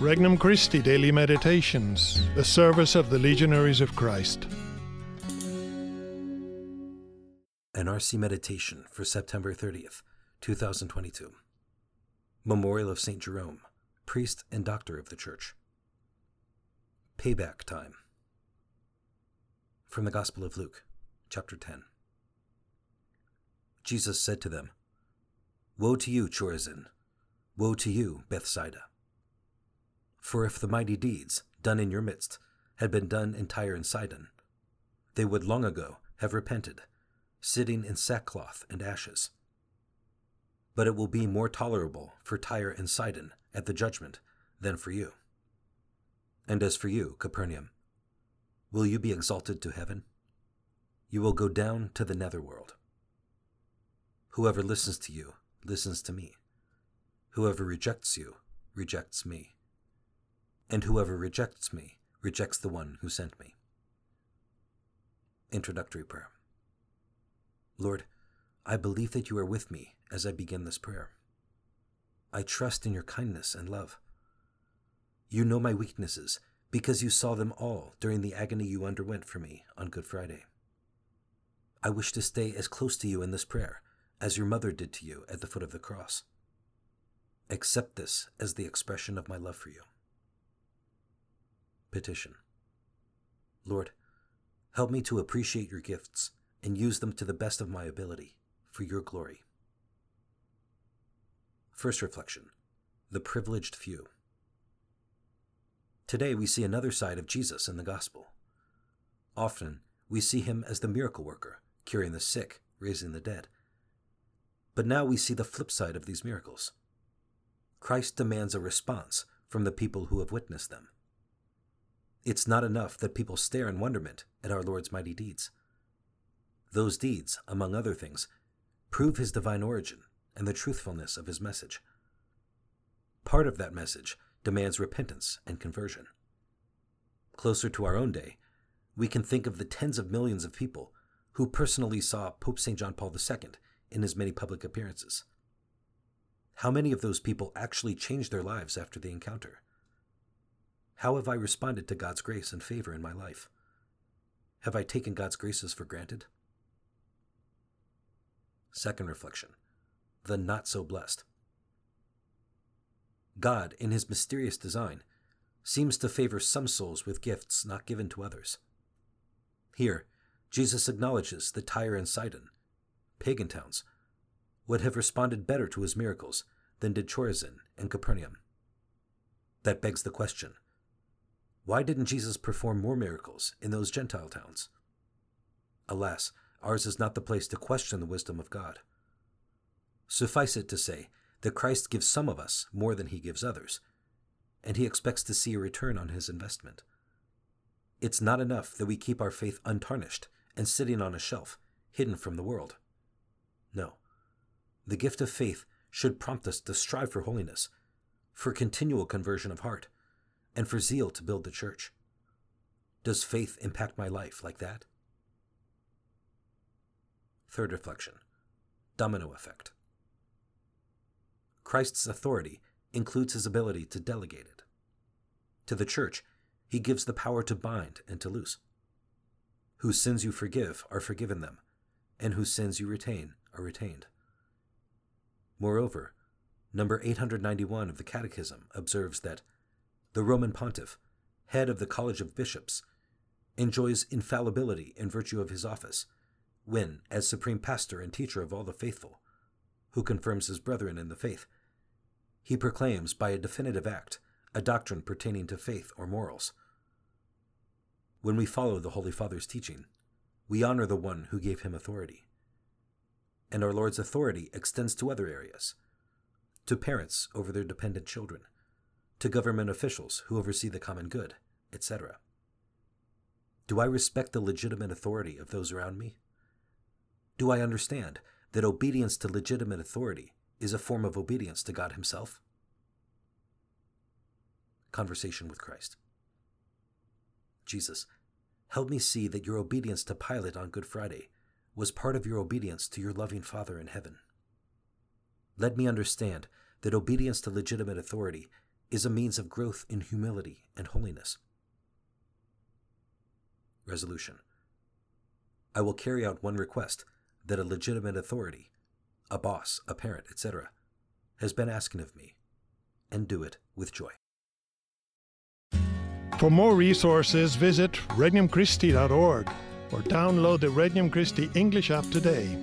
Regnum Christi Daily Meditations, the service of the Legionaries of Christ. An RC Meditation for September 30th, 2022. Memorial of St. Jerome, priest and doctor of the Church. Payback Time. From the Gospel of Luke, chapter 10. Jesus said to them, Woe to you, Chorazin! Woe to you, Bethsaida! For if the mighty deeds done in your midst had been done in Tyre and Sidon, they would long ago have repented, sitting in sackcloth and ashes. But it will be more tolerable for Tyre and Sidon at the judgment than for you. And as for you, Capernaum, will you be exalted to heaven? You will go down to the netherworld. Whoever listens to you listens to me. Whoever rejects you rejects me. And whoever rejects me rejects the one who sent me. Introductory Prayer Lord, I believe that you are with me as I begin this prayer. I trust in your kindness and love. You know my weaknesses because you saw them all during the agony you underwent for me on Good Friday. I wish to stay as close to you in this prayer as your mother did to you at the foot of the cross. Accept this as the expression of my love for you. Petition Lord, help me to appreciate your gifts and use them to the best of my ability for your glory. First reflection The privileged few. Today we see another side of Jesus in the gospel. Often we see him as the miracle worker, curing the sick, raising the dead. But now we see the flip side of these miracles. Christ demands a response from the people who have witnessed them. It's not enough that people stare in wonderment at our Lord's mighty deeds. Those deeds, among other things, prove his divine origin and the truthfulness of his message. Part of that message demands repentance and conversion. Closer to our own day, we can think of the tens of millions of people who personally saw Pope St. John Paul II in his many public appearances. How many of those people actually changed their lives after the encounter? How have I responded to God's grace and favor in my life? Have I taken God's graces for granted? Second reflection the not so blessed. God, in his mysterious design, seems to favor some souls with gifts not given to others. Here, Jesus acknowledges that Tyre and Sidon, pagan towns, would have responded better to his miracles than did Chorazin and Capernaum. That begs the question why didn't Jesus perform more miracles in those Gentile towns? Alas, ours is not the place to question the wisdom of God. Suffice it to say that Christ gives some of us more than he gives others, and he expects to see a return on his investment. It's not enough that we keep our faith untarnished and sitting on a shelf, hidden from the world. No. The gift of faith should prompt us to strive for holiness, for continual conversion of heart, and for zeal to build the church. Does faith impact my life like that? Third reflection Domino effect. Christ's authority includes his ability to delegate it. To the church, he gives the power to bind and to loose. Whose sins you forgive are forgiven them, and whose sins you retain are retained. Moreover, number 891 of the Catechism observes that the Roman pontiff, head of the College of Bishops, enjoys infallibility in virtue of his office, when, as supreme pastor and teacher of all the faithful, who confirms his brethren in the faith, he proclaims by a definitive act a doctrine pertaining to faith or morals. When we follow the Holy Father's teaching, we honor the one who gave him authority. And our Lord's authority extends to other areas to parents over their dependent children, to government officials who oversee the common good, etc. Do I respect the legitimate authority of those around me? Do I understand that obedience to legitimate authority is a form of obedience to God Himself. Conversation with Christ. Jesus, help me see that your obedience to Pilate on Good Friday was part of your obedience to your loving Father in heaven. Let me understand that obedience to legitimate authority is a means of growth in humility and holiness. Resolution I will carry out one request that a legitimate authority, a boss, a parent, etc., has been asking of me, and do it with joy. For more resources, visit regnumchristi.org or download the Regnum Christi English app today.